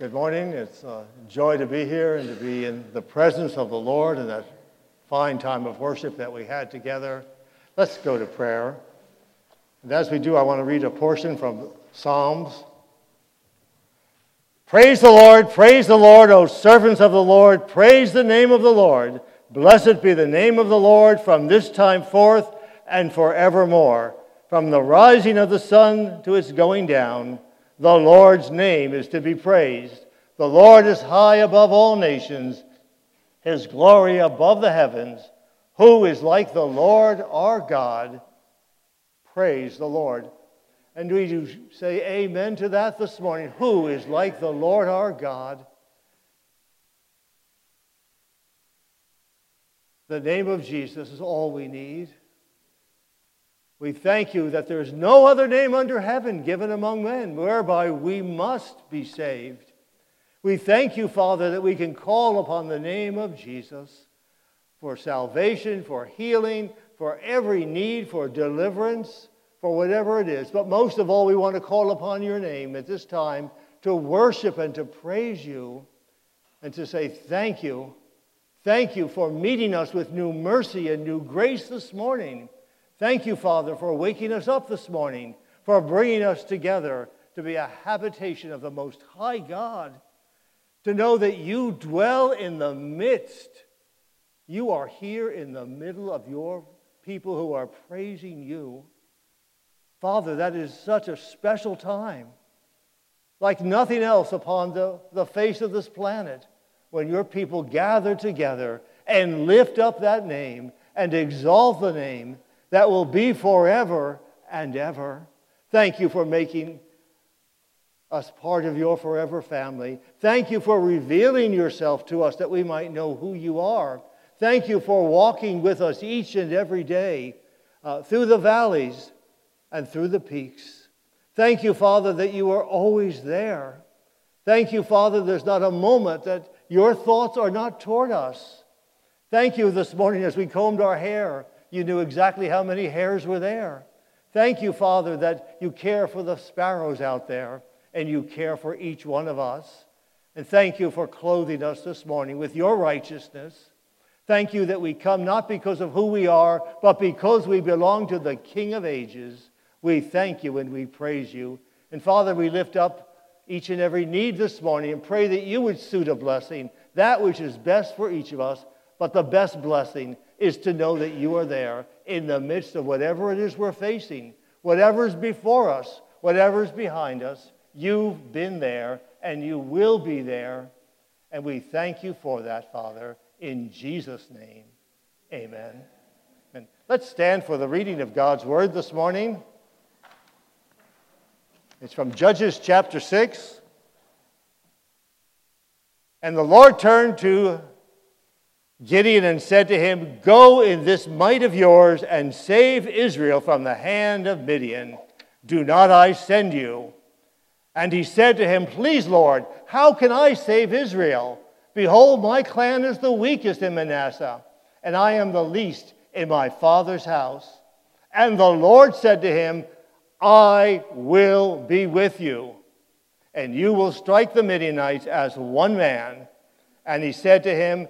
Good morning. It's a joy to be here and to be in the presence of the Lord and that fine time of worship that we had together. Let's go to prayer. And as we do, I want to read a portion from Psalms. Praise the Lord, praise the Lord, O servants of the Lord, praise the name of the Lord. Blessed be the name of the Lord from this time forth and forevermore. From the rising of the sun to its going down, the Lord's name is to be praised. The Lord is high above all nations, his glory above the heavens. Who is like the Lord our God? Praise the Lord. And do we do say amen to that this morning. Who is like the Lord our God? The name of Jesus is all we need. We thank you that there is no other name under heaven given among men whereby we must be saved. We thank you, Father, that we can call upon the name of Jesus for salvation, for healing, for every need, for deliverance, for whatever it is. But most of all, we want to call upon your name at this time to worship and to praise you and to say thank you. Thank you for meeting us with new mercy and new grace this morning. Thank you, Father, for waking us up this morning, for bringing us together to be a habitation of the Most High God, to know that you dwell in the midst. You are here in the middle of your people who are praising you. Father, that is such a special time, like nothing else upon the, the face of this planet, when your people gather together and lift up that name and exalt the name that will be forever and ever. Thank you for making us part of your forever family. Thank you for revealing yourself to us that we might know who you are. Thank you for walking with us each and every day uh, through the valleys and through the peaks. Thank you, Father, that you are always there. Thank you, Father, there's not a moment that your thoughts are not toward us. Thank you this morning as we combed our hair you knew exactly how many hairs were there. Thank you, Father, that you care for the sparrows out there and you care for each one of us. And thank you for clothing us this morning with your righteousness. Thank you that we come not because of who we are, but because we belong to the King of ages. We thank you and we praise you. And Father, we lift up each and every need this morning and pray that you would suit a blessing, that which is best for each of us, but the best blessing is to know that you are there in the midst of whatever it is we're facing, whatever's before us, whatever's behind us. You've been there and you will be there. And we thank you for that, Father, in Jesus' name. Amen. And let's stand for the reading of God's word this morning. It's from Judges chapter 6. And the Lord turned to Gideon and said to him, Go in this might of yours and save Israel from the hand of Midian. Do not I send you? And he said to him, Please, Lord, how can I save Israel? Behold, my clan is the weakest in Manasseh, and I am the least in my father's house. And the Lord said to him, I will be with you, and you will strike the Midianites as one man. And he said to him,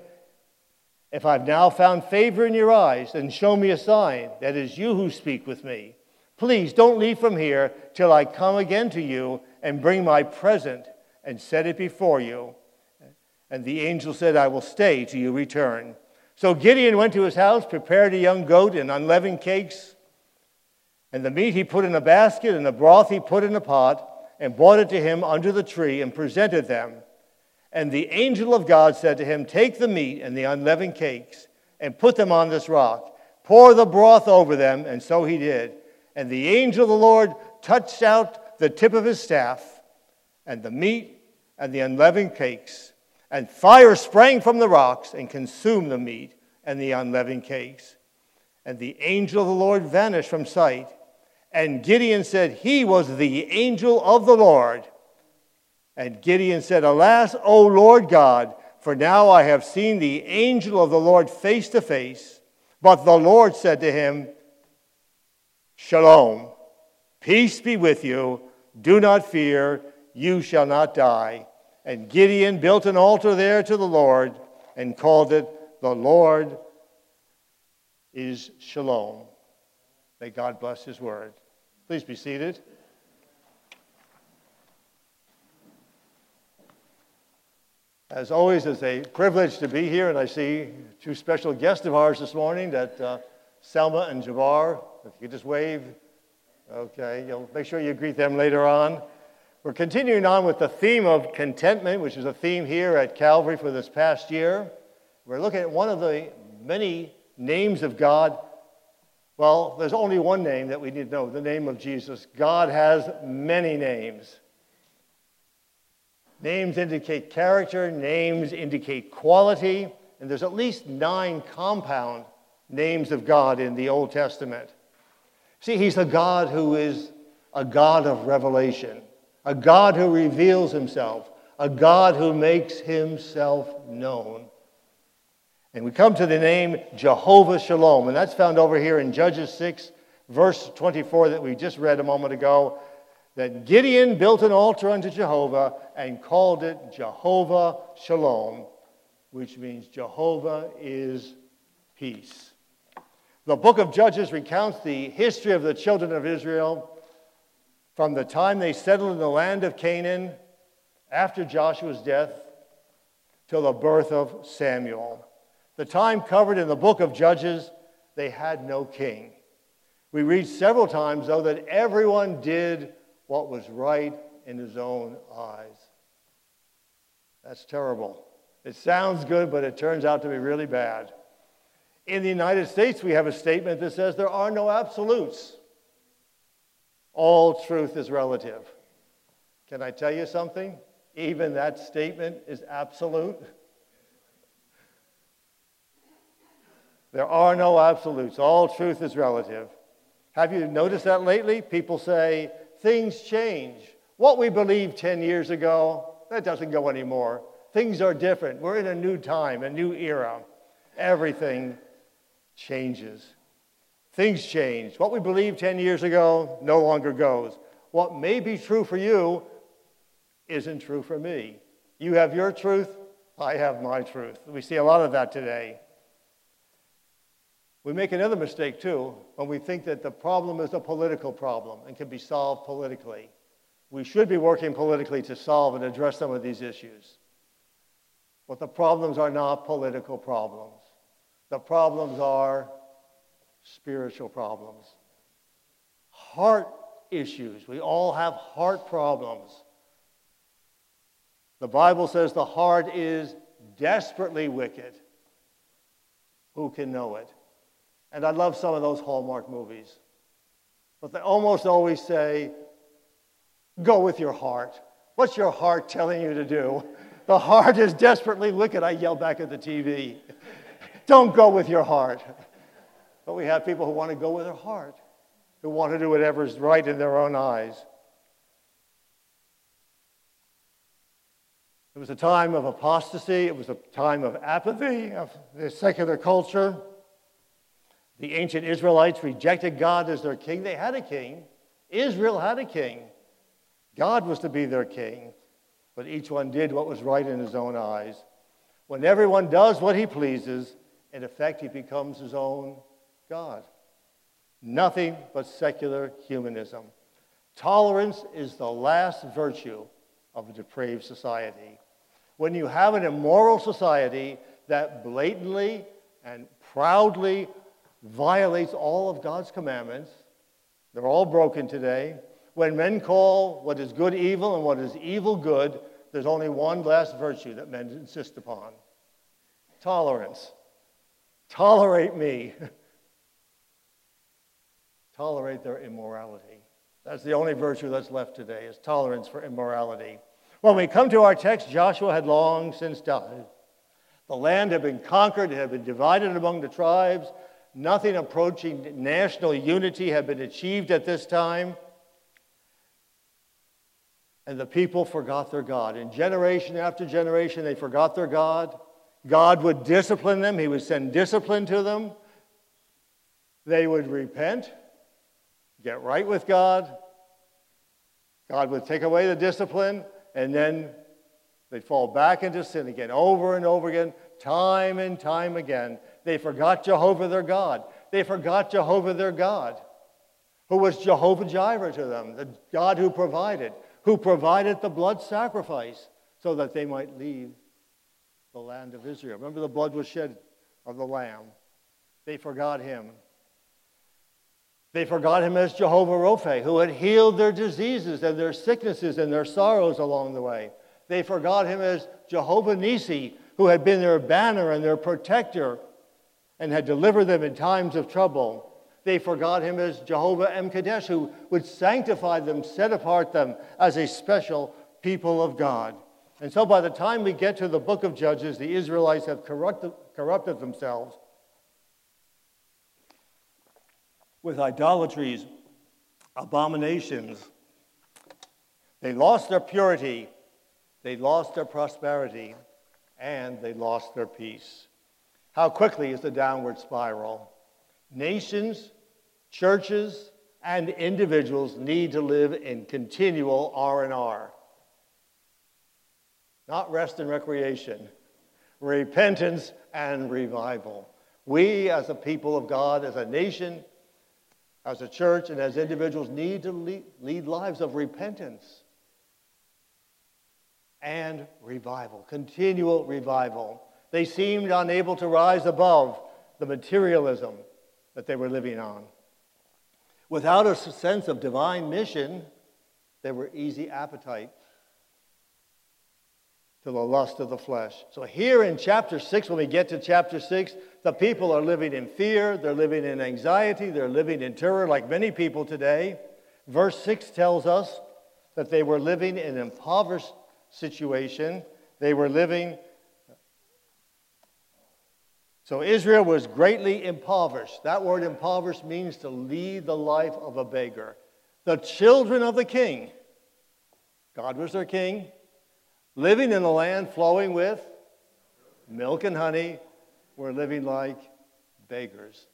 if I've now found favor in your eyes, then show me a sign that is you who speak with me. Please don't leave from here till I come again to you and bring my present and set it before you. And the angel said, I will stay till you return. So Gideon went to his house, prepared a young goat and unleavened cakes. And the meat he put in a basket, and the broth he put in a pot, and brought it to him under the tree, and presented them. And the angel of God said to him, Take the meat and the unleavened cakes and put them on this rock. Pour the broth over them. And so he did. And the angel of the Lord touched out the tip of his staff, and the meat and the unleavened cakes. And fire sprang from the rocks and consumed the meat and the unleavened cakes. And the angel of the Lord vanished from sight. And Gideon said, He was the angel of the Lord. And Gideon said, Alas, O Lord God, for now I have seen the angel of the Lord face to face. But the Lord said to him, Shalom, peace be with you. Do not fear, you shall not die. And Gideon built an altar there to the Lord and called it, The Lord is Shalom. May God bless his word. Please be seated. As always, it's a privilege to be here, and I see two special guests of ours this morning that uh, Selma and Jabbar. If you just wave. Okay, you'll make sure you greet them later on. We're continuing on with the theme of contentment, which is a theme here at Calvary for this past year. We're looking at one of the many names of God. Well, there's only one name that we need to know the name of Jesus. God has many names. Names indicate character, names indicate quality, and there's at least nine compound names of God in the Old Testament. See, He's a God who is a God of revelation, a God who reveals Himself, a God who makes Himself known. And we come to the name Jehovah Shalom, and that's found over here in Judges 6, verse 24, that we just read a moment ago that Gideon built an altar unto Jehovah and called it Jehovah Shalom, which means Jehovah is peace. The book of Judges recounts the history of the children of Israel from the time they settled in the land of Canaan after Joshua's death till the birth of Samuel. The time covered in the book of Judges, they had no king. We read several times, though, that everyone did what was right in his own eyes. That's terrible. It sounds good, but it turns out to be really bad. In the United States, we have a statement that says there are no absolutes. All truth is relative. Can I tell you something? Even that statement is absolute. There are no absolutes. All truth is relative. Have you noticed that lately? People say, things change. What we believed 10 years ago, that doesn't go anymore. Things are different. We're in a new time, a new era. Everything changes. Things change. What we believed 10 years ago no longer goes. What may be true for you isn't true for me. You have your truth, I have my truth. We see a lot of that today. We make another mistake too when we think that the problem is a political problem and can be solved politically. We should be working politically to solve and address some of these issues. But the problems are not political problems. The problems are spiritual problems. Heart issues. We all have heart problems. The Bible says the heart is desperately wicked. Who can know it? And I love some of those Hallmark movies. But they almost always say, go with your heart. What's your heart telling you to do? The heart is desperately wicked. I yell back at the TV. Don't go with your heart. But we have people who want to go with their heart, who want to do whatever is right in their own eyes. It was a time of apostasy. It was a time of apathy of the secular culture. The ancient Israelites rejected God as their king. They had a king. Israel had a king. God was to be their king. But each one did what was right in his own eyes. When everyone does what he pleases, in effect, he becomes his own God. Nothing but secular humanism. Tolerance is the last virtue of a depraved society. When you have an immoral society that blatantly and proudly violates all of God's commandments. They're all broken today. When men call what is good evil and what is evil good, there's only one last virtue that men insist upon tolerance. Tolerate me. Tolerate their immorality. That's the only virtue that's left today is tolerance for immorality. When we come to our text, Joshua had long since died. The land had been conquered, it had been divided among the tribes. Nothing approaching national unity had been achieved at this time. And the people forgot their God. And generation after generation, they forgot their God. God would discipline them, He would send discipline to them. They would repent, get right with God. God would take away the discipline, and then They'd fall back into sin again, over and over again, time and time again. They forgot Jehovah their God. They forgot Jehovah their God, who was Jehovah Jireh to them, the God who provided, who provided the blood sacrifice so that they might leave the land of Israel. Remember, the blood was shed of the Lamb. They forgot him. They forgot him as Jehovah Rophe, who had healed their diseases and their sicknesses and their sorrows along the way. They forgot him as Jehovah Nisi, who had been their banner and their protector and had delivered them in times of trouble. They forgot him as Jehovah M'Kaddesh, who would sanctify them, set apart them as a special people of God. And so by the time we get to the book of Judges, the Israelites have corrupted, corrupted themselves with idolatries, abominations. They lost their purity, they lost their prosperity, and they lost their peace. How quickly is the downward spiral? Nations, churches, and individuals need to live in continual R&R. Not rest and recreation, repentance and revival. We as a people of God, as a nation, as a church, and as individuals need to lead, lives of repentance and revival, continual revival. They seemed unable to rise above the materialism that they were living on. Without a sense of divine mission, they were easy appetite to the lust of the flesh. So, here in chapter 6, when we get to chapter 6, the people are living in fear, they're living in anxiety, they're living in terror, like many people today. Verse 6 tells us that they were living in an impoverished situation. They were living so Israel was greatly impoverished. That word impoverished means to lead the life of a beggar. The children of the king, God was their king, living in a land flowing with milk and honey, were living like beggars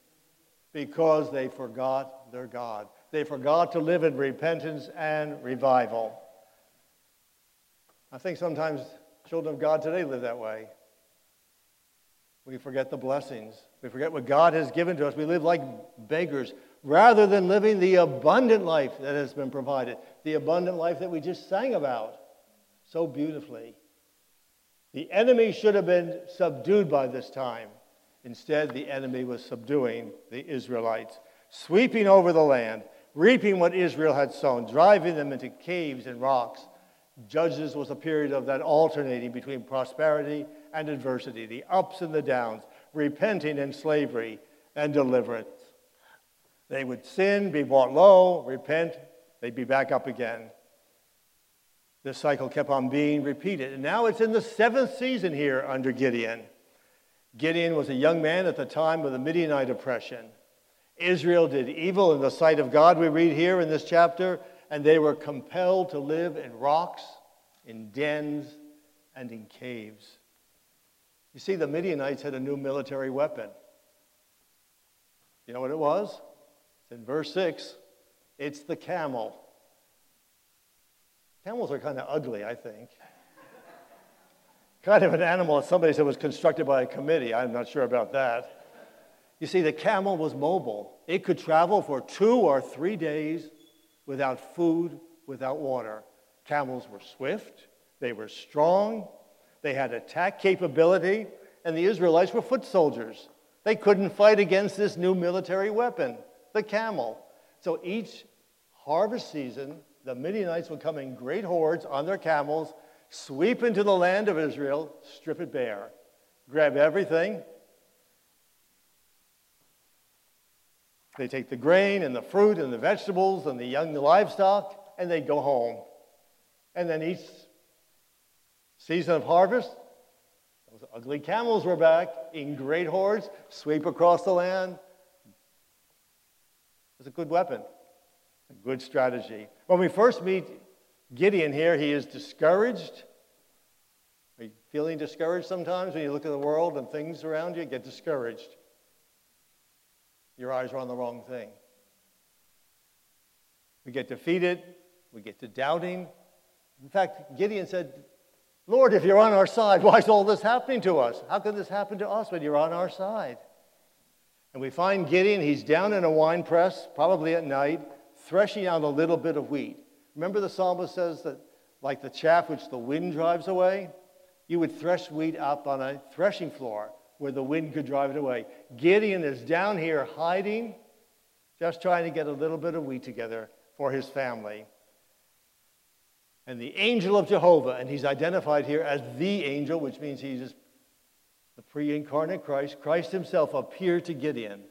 because they forgot their God. They forgot to live in repentance and revival. I think sometimes children of God today live that way. We forget the blessings. We forget what God has given to us. We live like beggars rather than living the abundant life that has been provided, the abundant life that we just sang about so beautifully. The enemy should have been subdued by this time. Instead, the enemy was subduing the Israelites, sweeping over the land, reaping what Israel had sown, driving them into caves and rocks. Judges was a period of that alternating between prosperity and adversity, the ups and the downs, repenting in slavery and deliverance. They would sin, be brought low, repent, they'd be back up again. This cycle kept on being repeated. And now it's in the seventh season here under Gideon. Gideon was a young man at the time of the Midianite oppression. Israel did evil in the sight of God, we read here in this chapter, and they were compelled to live in rocks, in dens, and in caves. You see, the Midianites had a new military weapon. You know what it was? It's in verse 6. It's the camel. Camels are kind of ugly, I think. kind of an animal, somebody said, was constructed by a committee. I'm not sure about that. You see, the camel was mobile. It could travel for two or three days without food, without water. Camels were swift, they were strong, they had attack capability, and the Israelites were foot soldiers. They couldn't fight against this new military weapon, the camel. So each harvest season, the Midianites would come in great hordes on their camels, sweep into the land of Israel, strip it bare, grab everything. They take the grain and the fruit and the vegetables and the young livestock, and they go home. And then each Season of harvest, those ugly camels were back in great hordes, sweep across the land. It was a good weapon, a good strategy. When we first meet Gideon here, he is discouraged. Are you feeling discouraged sometimes when you look at the world and things around you? Get discouraged. Your eyes are on the wrong thing. We get defeated, we get to doubting. In fact, Gideon said, Lord, if you're on our side, why is all this happening to us? How could this happen to us when you're on our side? And we find Gideon, he's down in a wine press, probably at night, threshing out a little bit of wheat. Remember the psalmist says that, like the chaff which the wind drives away, you would thresh wheat up on a threshing floor where the wind could drive it away. Gideon is down here hiding, just trying to get a little bit of wheat together for his family. And the angel of Jehovah, and he's identified here as the angel, which means he's just the pre incarnate Christ. Christ himself appeared to Gideon.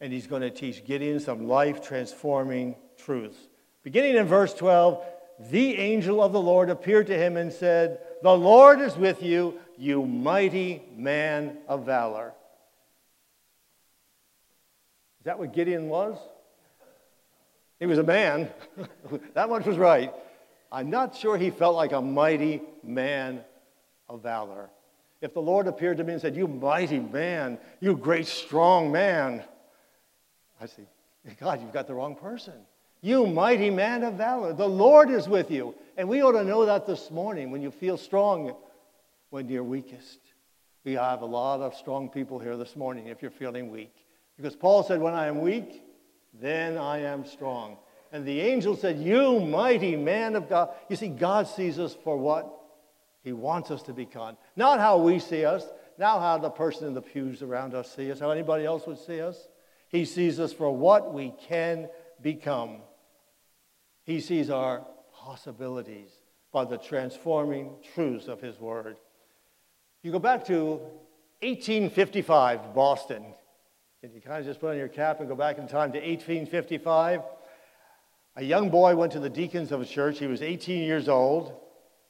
And he's going to teach Gideon some life transforming truths. Beginning in verse 12, the angel of the Lord appeared to him and said, The Lord is with you, you mighty man of valor. Is that what Gideon was? He was a man. that much was right. I'm not sure he felt like a mighty man of valor. If the Lord appeared to me and said, You mighty man, you great strong man, I say, God, you've got the wrong person. You mighty man of valor, the Lord is with you. And we ought to know that this morning when you feel strong when you're weakest. We have a lot of strong people here this morning if you're feeling weak. Because Paul said, When I am weak, then I am strong. And the angel said, You mighty man of God. You see, God sees us for what He wants us to become. Not how we see us, not how the person in the pews around us see us, how anybody else would see us. He sees us for what we can become. He sees our possibilities by the transforming truths of His Word. You go back to 1855, Boston. Can you kind of just put on your cap and go back in time to 1855? A young boy went to the deacons of a church. He was 18 years old.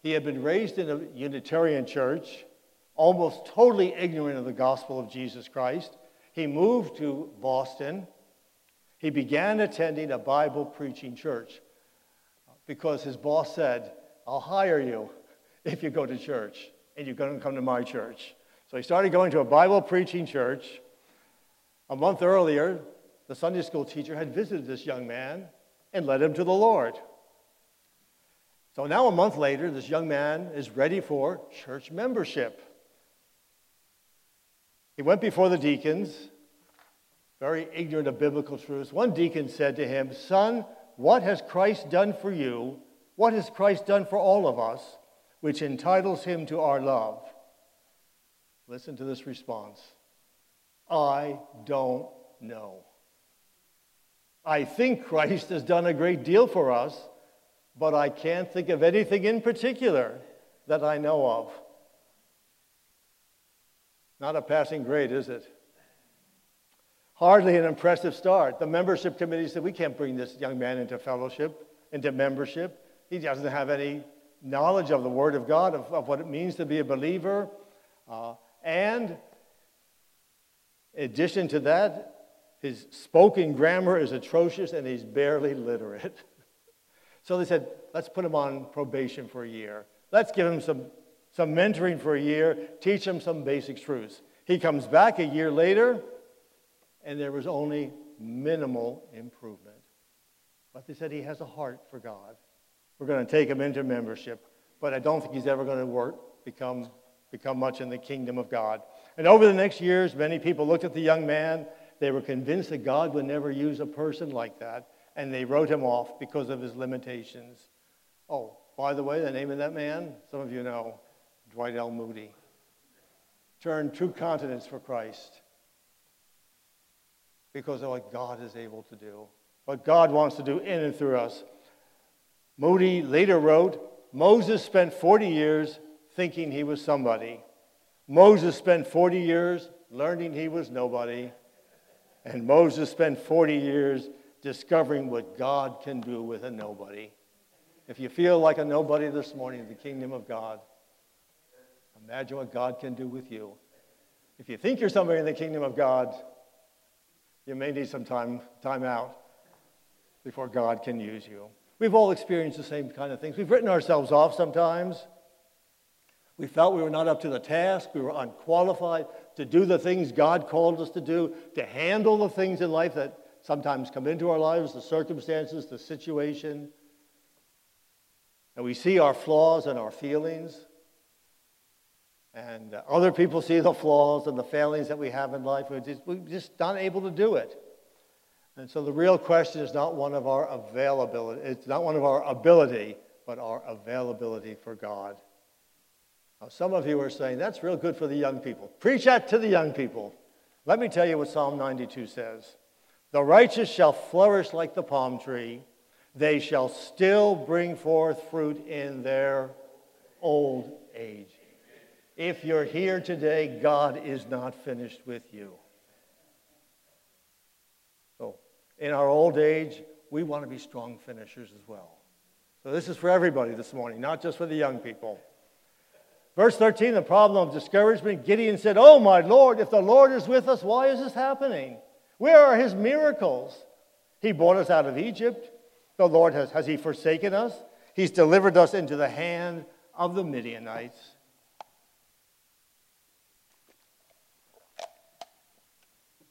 He had been raised in a Unitarian church, almost totally ignorant of the gospel of Jesus Christ. He moved to Boston. He began attending a Bible preaching church because his boss said, I'll hire you if you go to church and you're going to come to my church. So he started going to a Bible preaching church. A month earlier, the Sunday school teacher had visited this young man and led him to the Lord. So now, a month later, this young man is ready for church membership. He went before the deacons, very ignorant of biblical truths. One deacon said to him, Son, what has Christ done for you? What has Christ done for all of us, which entitles him to our love? Listen to this response. I don't know. I think Christ has done a great deal for us, but I can't think of anything in particular that I know of. Not a passing grade, is it? Hardly an impressive start. The membership committee said, We can't bring this young man into fellowship, into membership. He doesn't have any knowledge of the Word of God, of, of what it means to be a believer. Uh, and in addition to that, his spoken grammar is atrocious and he's barely literate. so they said, let's put him on probation for a year. Let's give him some, some mentoring for a year, teach him some basic truths. He comes back a year later, and there was only minimal improvement. But they said he has a heart for God. We're going to take him into membership, but I don't think he's ever going to work, become, become much in the kingdom of God. And over the next years, many people looked at the young man. They were convinced that God would never use a person like that, and they wrote him off because of his limitations. Oh, by the way, the name of that man, some of you know, Dwight L. Moody. Turned two continents for Christ because of what God is able to do, what God wants to do in and through us. Moody later wrote Moses spent 40 years thinking he was somebody. Moses spent 40 years learning he was nobody. And Moses spent 40 years discovering what God can do with a nobody. If you feel like a nobody this morning in the kingdom of God, imagine what God can do with you. If you think you're somebody in the kingdom of God, you may need some time, time out before God can use you. We've all experienced the same kind of things. We've written ourselves off sometimes. We felt we were not up to the task. We were unqualified to do the things God called us to do, to handle the things in life that sometimes come into our lives, the circumstances, the situation. And we see our flaws and our feelings. And uh, other people see the flaws and the failings that we have in life. We're just, we're just not able to do it. And so the real question is not one of our availability, it's not one of our ability, but our availability for God. Now, some of you are saying, that's real good for the young people. Preach that to the young people. Let me tell you what Psalm 92 says The righteous shall flourish like the palm tree, they shall still bring forth fruit in their old age. If you're here today, God is not finished with you. So, in our old age, we want to be strong finishers as well. So, this is for everybody this morning, not just for the young people. Verse 13, the problem of discouragement. Gideon said, Oh, my Lord, if the Lord is with us, why is this happening? Where are his miracles? He brought us out of Egypt. The Lord has, has he forsaken us? He's delivered us into the hand of the Midianites.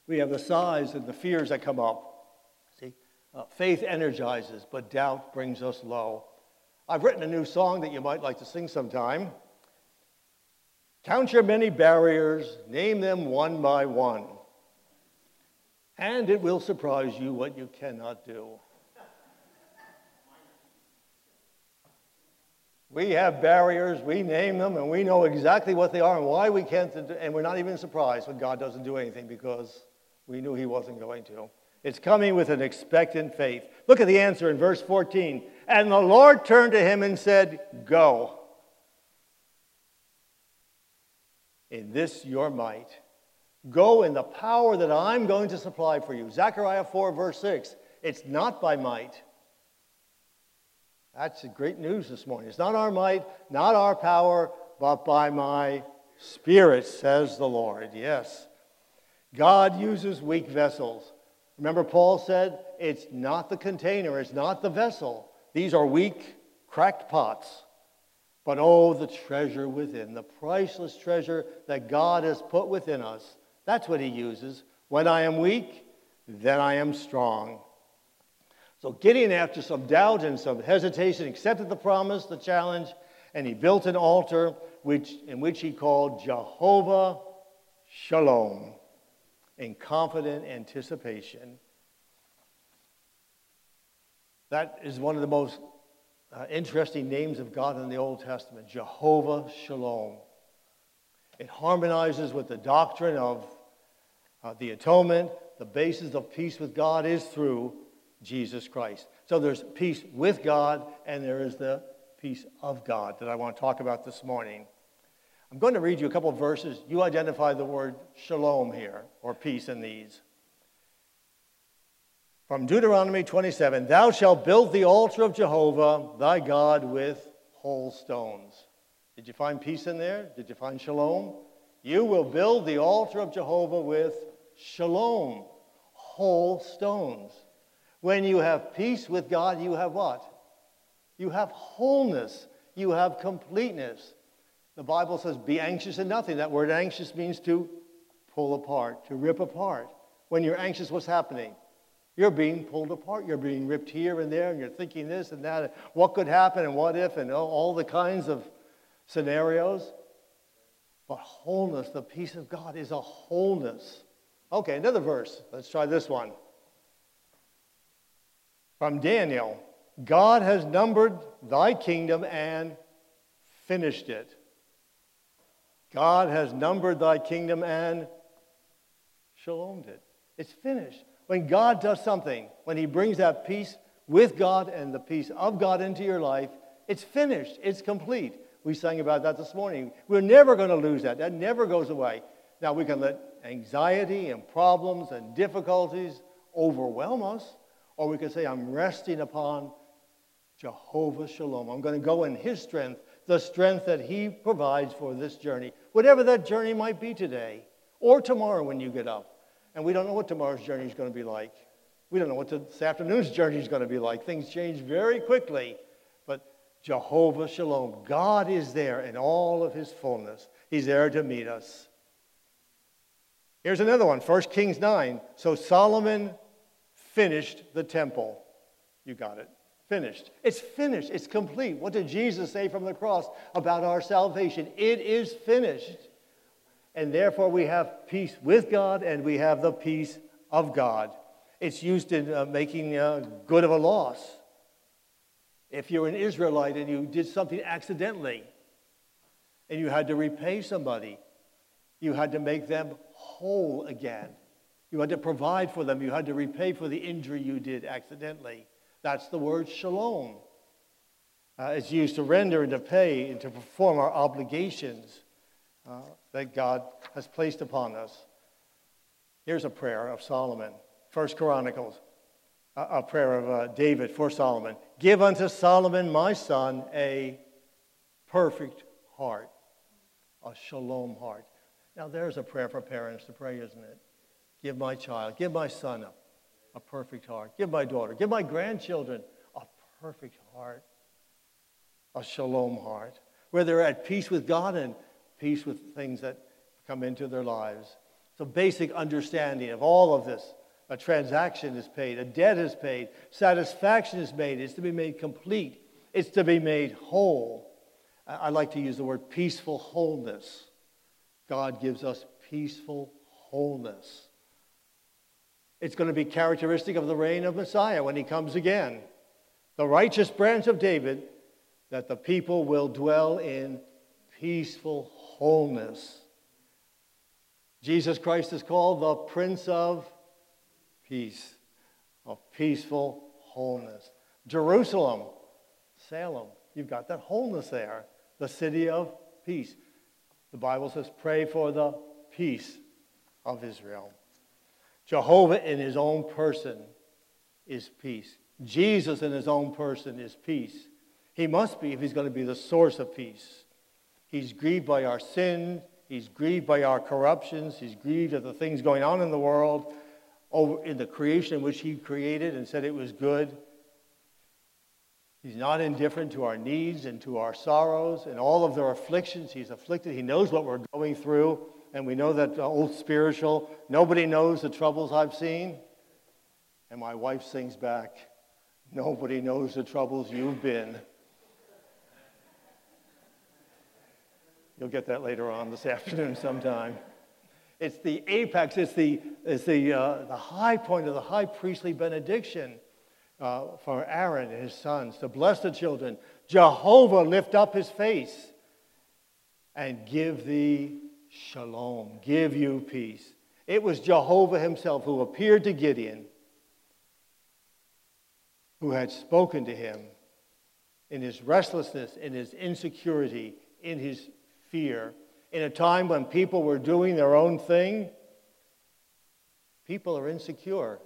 We have the sighs and the fears that come up. See, uh, faith energizes, but doubt brings us low. I've written a new song that you might like to sing sometime. Count your many barriers, name them one by one, and it will surprise you what you cannot do. We have barriers, we name them, and we know exactly what they are and why we can't, and we're not even surprised when God doesn't do anything because we knew He wasn't going to. It's coming with an expectant faith. Look at the answer in verse 14. And the Lord turned to him and said, Go. In this your might. Go in the power that I'm going to supply for you. Zechariah 4, verse 6. It's not by might. That's great news this morning. It's not our might, not our power, but by my spirit, says the Lord. Yes. God uses weak vessels. Remember, Paul said, it's not the container, it's not the vessel. These are weak, cracked pots. But oh, the treasure within, the priceless treasure that God has put within us. That's what he uses. When I am weak, then I am strong. So Gideon, after some doubt and some hesitation, accepted the promise, the challenge, and he built an altar which, in which he called Jehovah Shalom in confident anticipation. That is one of the most uh, interesting names of God in the Old Testament Jehovah Shalom. It harmonizes with the doctrine of uh, the atonement. The basis of peace with God is through Jesus Christ. So there's peace with God, and there is the peace of God that I want to talk about this morning. I'm going to read you a couple verses. You identify the word shalom here, or peace in these. From Deuteronomy 27 Thou shalt build the altar of Jehovah thy God with whole stones. Did you find peace in there? Did you find shalom? You will build the altar of Jehovah with shalom, whole stones. When you have peace with God, you have what? You have wholeness. You have completeness. The Bible says, be anxious in nothing. That word anxious means to pull apart, to rip apart. When you're anxious, what's happening? You're being pulled apart. You're being ripped here and there, and you're thinking this and that, and what could happen, and what if, and all the kinds of scenarios. But wholeness, the peace of God, is a wholeness. Okay, another verse. Let's try this one. From Daniel God has numbered thy kingdom and finished it. God has numbered thy kingdom and shalomed it. It's finished. When God does something, when He brings that peace with God and the peace of God into your life, it's finished, it's complete. We sang about that this morning. We're never going to lose that. That never goes away. Now, we can let anxiety and problems and difficulties overwhelm us, or we can say, I'm resting upon Jehovah Shalom. I'm going to go in His strength, the strength that He provides for this journey, whatever that journey might be today or tomorrow when you get up. And we don't know what tomorrow's journey is going to be like. We don't know what this afternoon's journey is going to be like. Things change very quickly. But Jehovah Shalom, God is there in all of his fullness. He's there to meet us. Here's another one 1 Kings 9. So Solomon finished the temple. You got it. finished. It's finished. It's complete. What did Jesus say from the cross about our salvation? It is finished. And therefore, we have peace with God and we have the peace of God. It's used in uh, making uh, good of a loss. If you're an Israelite and you did something accidentally and you had to repay somebody, you had to make them whole again. You had to provide for them. You had to repay for the injury you did accidentally. That's the word shalom. Uh, it's used to render and to pay and to perform our obligations uh, that God has placed upon us. Here's a prayer of Solomon, First Chronicles, a, prayer of uh, David for Solomon. Give unto Solomon, my son, a perfect heart, a shalom heart. Now, there's a prayer for parents to pray, isn't it? Give my child, give my son a, a perfect heart. Give my daughter, give my grandchildren a perfect heart, a shalom heart, where they're at peace with God and peace with things that come into their lives. So, basic understanding of all of this. A transaction is paid, a debt is paid, satisfaction is made. It's to be made complete, it's to be made whole. I like to use the word peaceful wholeness. God gives us peaceful wholeness. It's going to be characteristic of the reign of Messiah when he comes again. The righteous branch of David, that the people will dwell in peaceful wholeness. Jesus Christ is called the Prince of Peace, of peaceful wholeness. Jerusalem, Salem, you've got that wholeness there, the city of peace. The Bible says, pray for the peace of Israel. Jehovah in his own person is peace. Jesus in his own person is peace. He must be if he's going to be the source of peace. He's grieved by our sin. He's grieved by our corruptions. He's grieved at the things going on in the world, over in the creation which he created and said it was good. He's not indifferent to our needs and to our sorrows and all of their afflictions. He's afflicted. He knows what we're going through. And we know that uh, old spiritual, nobody knows the troubles I've seen. And my wife sings back, nobody knows the troubles you've been. You'll get that later on this afternoon sometime. It's the apex, it's the, it's the, uh, the high point of the high priestly benediction uh, for Aaron and his sons to bless the children. Jehovah lift up his face and give thee shalom, give you peace. It was Jehovah himself who appeared to Gideon, who had spoken to him in his restlessness, in his insecurity, in his fear. In a time when people were doing their own thing, people are insecure.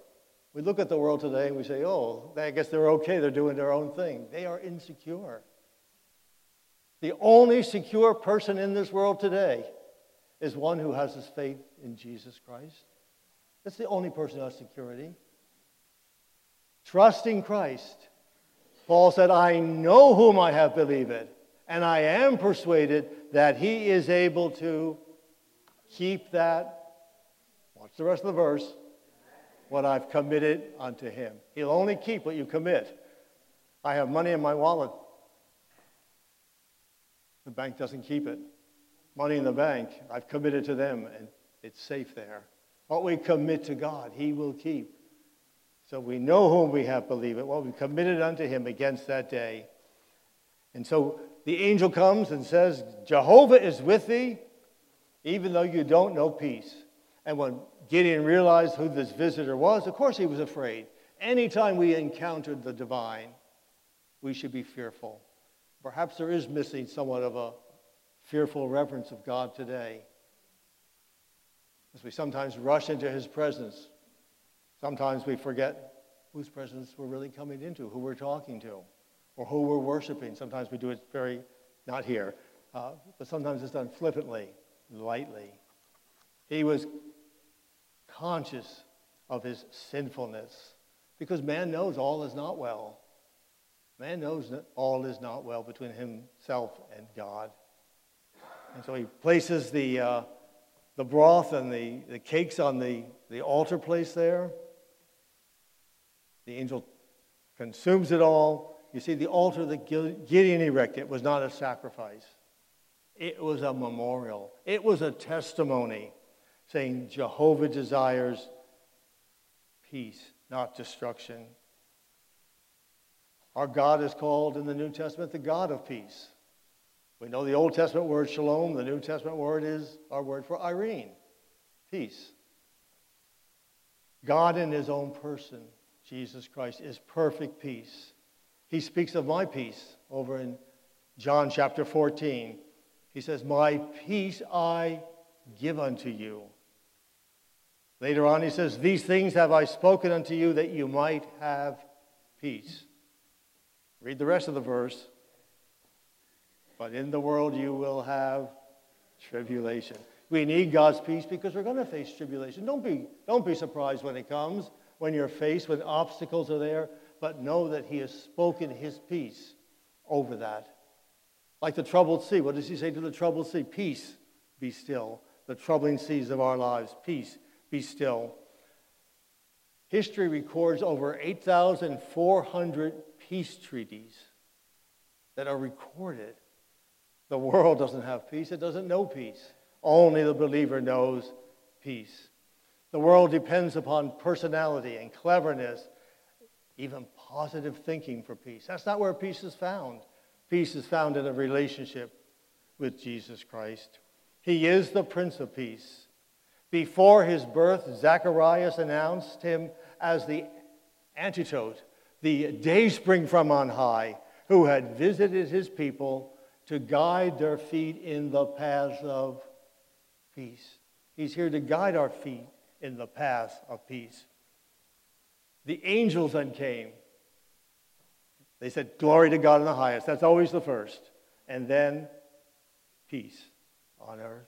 We look at the world today and we say, oh, I guess they're okay, they're doing their own thing. They are insecure. The only secure person in this world today is one who has his faith in Jesus Christ. That's the only person who has security. Trusting Christ. Paul said, I know whom I have believed and I am persuaded that he is able to keep that. Watch the rest of the verse. What I've committed unto him. He'll only keep what you commit. I have money in my wallet. The bank doesn't keep it. Money in the bank, I've committed to them, and it's safe there. What we commit to God, He will keep. So we know whom we have believed, what we committed unto Him against that day. And so the angel comes and says, Jehovah is with thee, even though you don't know peace. And when Gideon realized who this visitor was, of course he was afraid. Anytime we encountered the divine, we should be fearful. Perhaps there is missing somewhat of a fearful reverence of God today. As we sometimes rush into his presence, sometimes we forget whose presence we're really coming into, who we're talking to or who we're worshiping. Sometimes we do it very, not here, uh, but sometimes it's done flippantly, lightly. He was conscious of his sinfulness because man knows all is not well. Man knows that all is not well between himself and God. And so he places the, uh, the broth and the, the cakes on the, the altar place there. The angel consumes it all You see, the altar that Gideon erected was not a sacrifice, it was a memorial, it was a testimony saying Jehovah desires peace, not destruction. Our God is called in the New Testament the God of peace. We know the Old Testament word shalom, the New Testament word is our word for eirene, peace. God in his own person, Jesus Christ, is perfect peace. He speaks of my peace over in John chapter 14. He says, My peace I give unto you. Later on, he says, These things have I spoken unto you that you might have peace. Read the rest of the verse. But in the world you will have tribulation. We need God's peace because we're going to face tribulation. Don't be, don't be surprised when it comes, when you're faced, when obstacles are there but know that he has spoken his peace over that. Like the troubled sea. What does he say to the troubled sea? Peace, be still. The troubling seas of our lives, peace, be still. History records over 8,400 peace treaties that are recorded. The world doesn't have peace, it doesn't know peace. Only the believer knows peace. The world depends upon personality and cleverness even positive thinking for peace. That's not where peace is found. Peace is found in a relationship with Jesus Christ. He is the Prince of Peace. Before his birth, Zacharias announced him as the antidote, the dayspring from on high, who had visited his people to guide their feet in the paths of peace. He's here to guide our feet in the paths of peace. The angels then came. They said, Glory to God in the highest. That's always the first. And then peace on earth.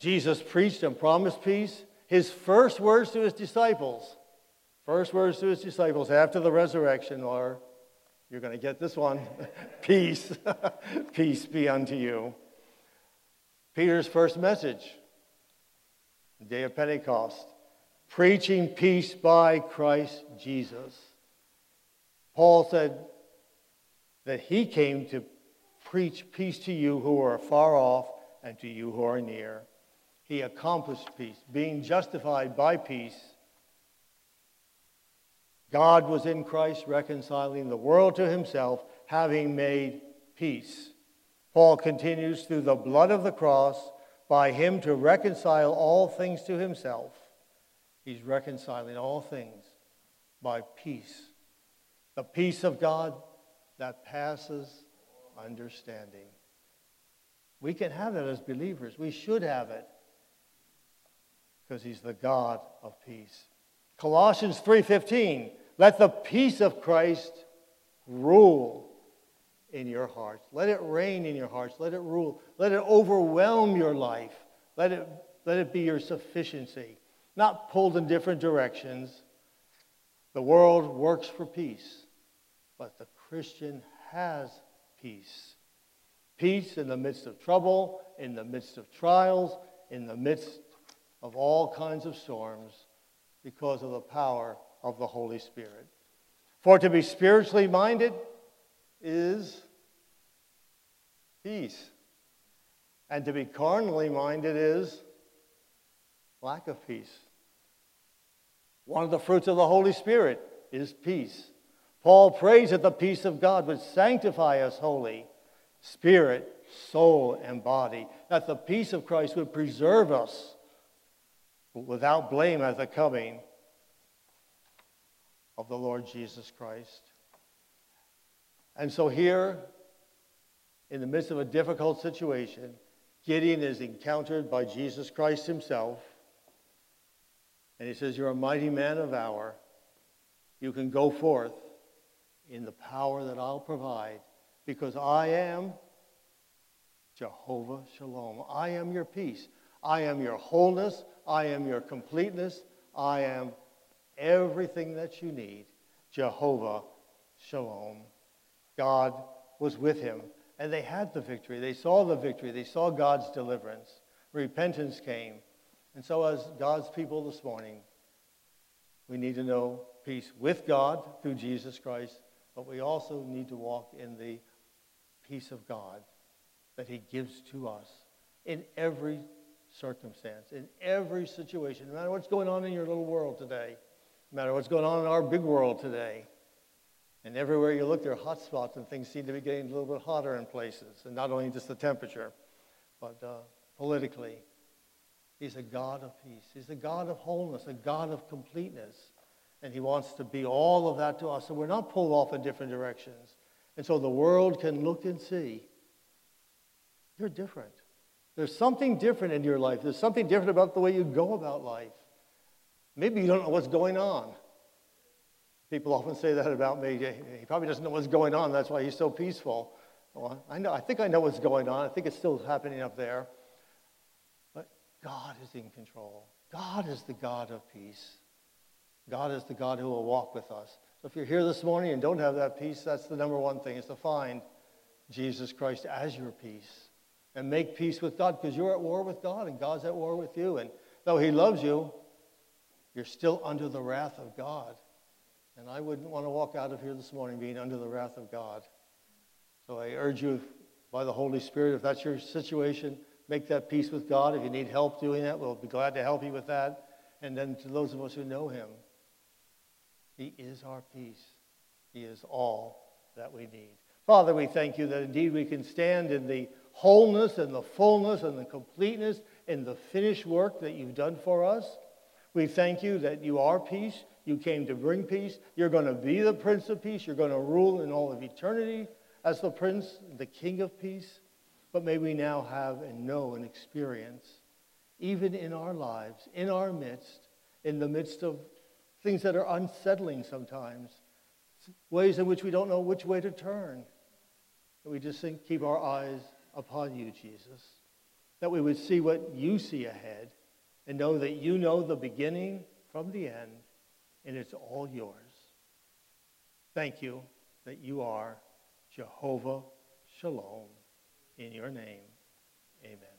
Jesus preached and promised peace. His first words to his disciples, first words to his disciples after the resurrection are, You're going to get this one peace. peace be unto you. Peter's first message, the day of Pentecost preaching peace by Christ Jesus. Paul said that he came to preach peace to you who are far off and to you who are near. He accomplished peace, being justified by peace. God was in Christ reconciling the world to himself, having made peace. Paul continues through the blood of the cross, by him to reconcile all things to himself He's reconciling all things by peace. The peace of God that passes understanding. We can have that as believers. We should have it because he's the God of peace. Colossians 3:15, let the peace of Christ rule in your hearts. Let it reign in your hearts. Let it rule. Let it overwhelm your life. Let it, let it be your sufficiency not pulled in different directions. The world works for peace, but the Christian has peace. Peace in the midst of trouble, in the midst of trials, in the midst of all kinds of storms, because of the power of the Holy Spirit. For to be spiritually minded is peace, and to be carnally minded is lack of peace. One of the fruits of the Holy Spirit is peace. Paul prays that the peace of God would sanctify us wholly, spirit, soul, and body, that the peace of Christ would preserve us without blame at the coming of the Lord Jesus Christ. And so, here, in the midst of a difficult situation, Gideon is encountered by Jesus Christ himself. And he says, You're a mighty man of valor. You can go forth in the power that I'll provide because I am Jehovah Shalom. I am your peace. I am your wholeness. I am your completeness. I am everything that you need. Jehovah Shalom. God was with him, and they had the victory. They saw the victory. They saw God's deliverance. Repentance came. And so, as God's people this morning, we need to know peace with God through Jesus Christ, but we also need to walk in the peace of God that He gives to us in every circumstance, in every situation, no matter what's going on in your little world today, no matter what's going on in our big world today. And everywhere you look, there are hot spots, and things seem to be getting a little bit hotter in places, and not only just the temperature, but uh, politically. He's a God of peace. He's a God of wholeness, a God of completeness. And He wants to be all of that to us. So we're not pulled off in different directions. And so the world can look and see you're different. There's something different in your life. There's something different about the way you go about life. Maybe you don't know what's going on. People often say that about me. He probably doesn't know what's going on. That's why he's so peaceful. Well, I know. I think I know what's going on. I think it's still happening up there. God is in control. God is the God of peace. God is the God who will walk with us. So if you're here this morning and don't have that peace, that's the number one thing is to find Jesus Christ as your peace and make peace with God because you're at war with God and God's at war with you. And though He loves you, you're still under the wrath of God. And I wouldn't want to walk out of here this morning being under the wrath of God. So I urge you by the Holy Spirit, if that's your situation, make that peace with God. If you need help doing that, we'll be glad to help you with that. And then to those of us who know Him, He is our peace. He is all that we need. Father, we thank you that indeed we can stand in the wholeness and the fullness and the completeness in the finished work that you've done for us. We thank you that you are peace. You came to bring peace. You're going to be the Prince of Peace. You're going to rule in all of eternity as the Prince, the King of Peace. But may we now have and know and experience, even in our lives, in our midst, in the midst of things that are unsettling sometimes, ways in which we don't know which way to turn. We just think, keep our eyes upon you, Jesus, that we would see what you see ahead and know that you know the beginning from the end, and it's all yours. Thank you that you are Jehovah Shalom. In your name, amen.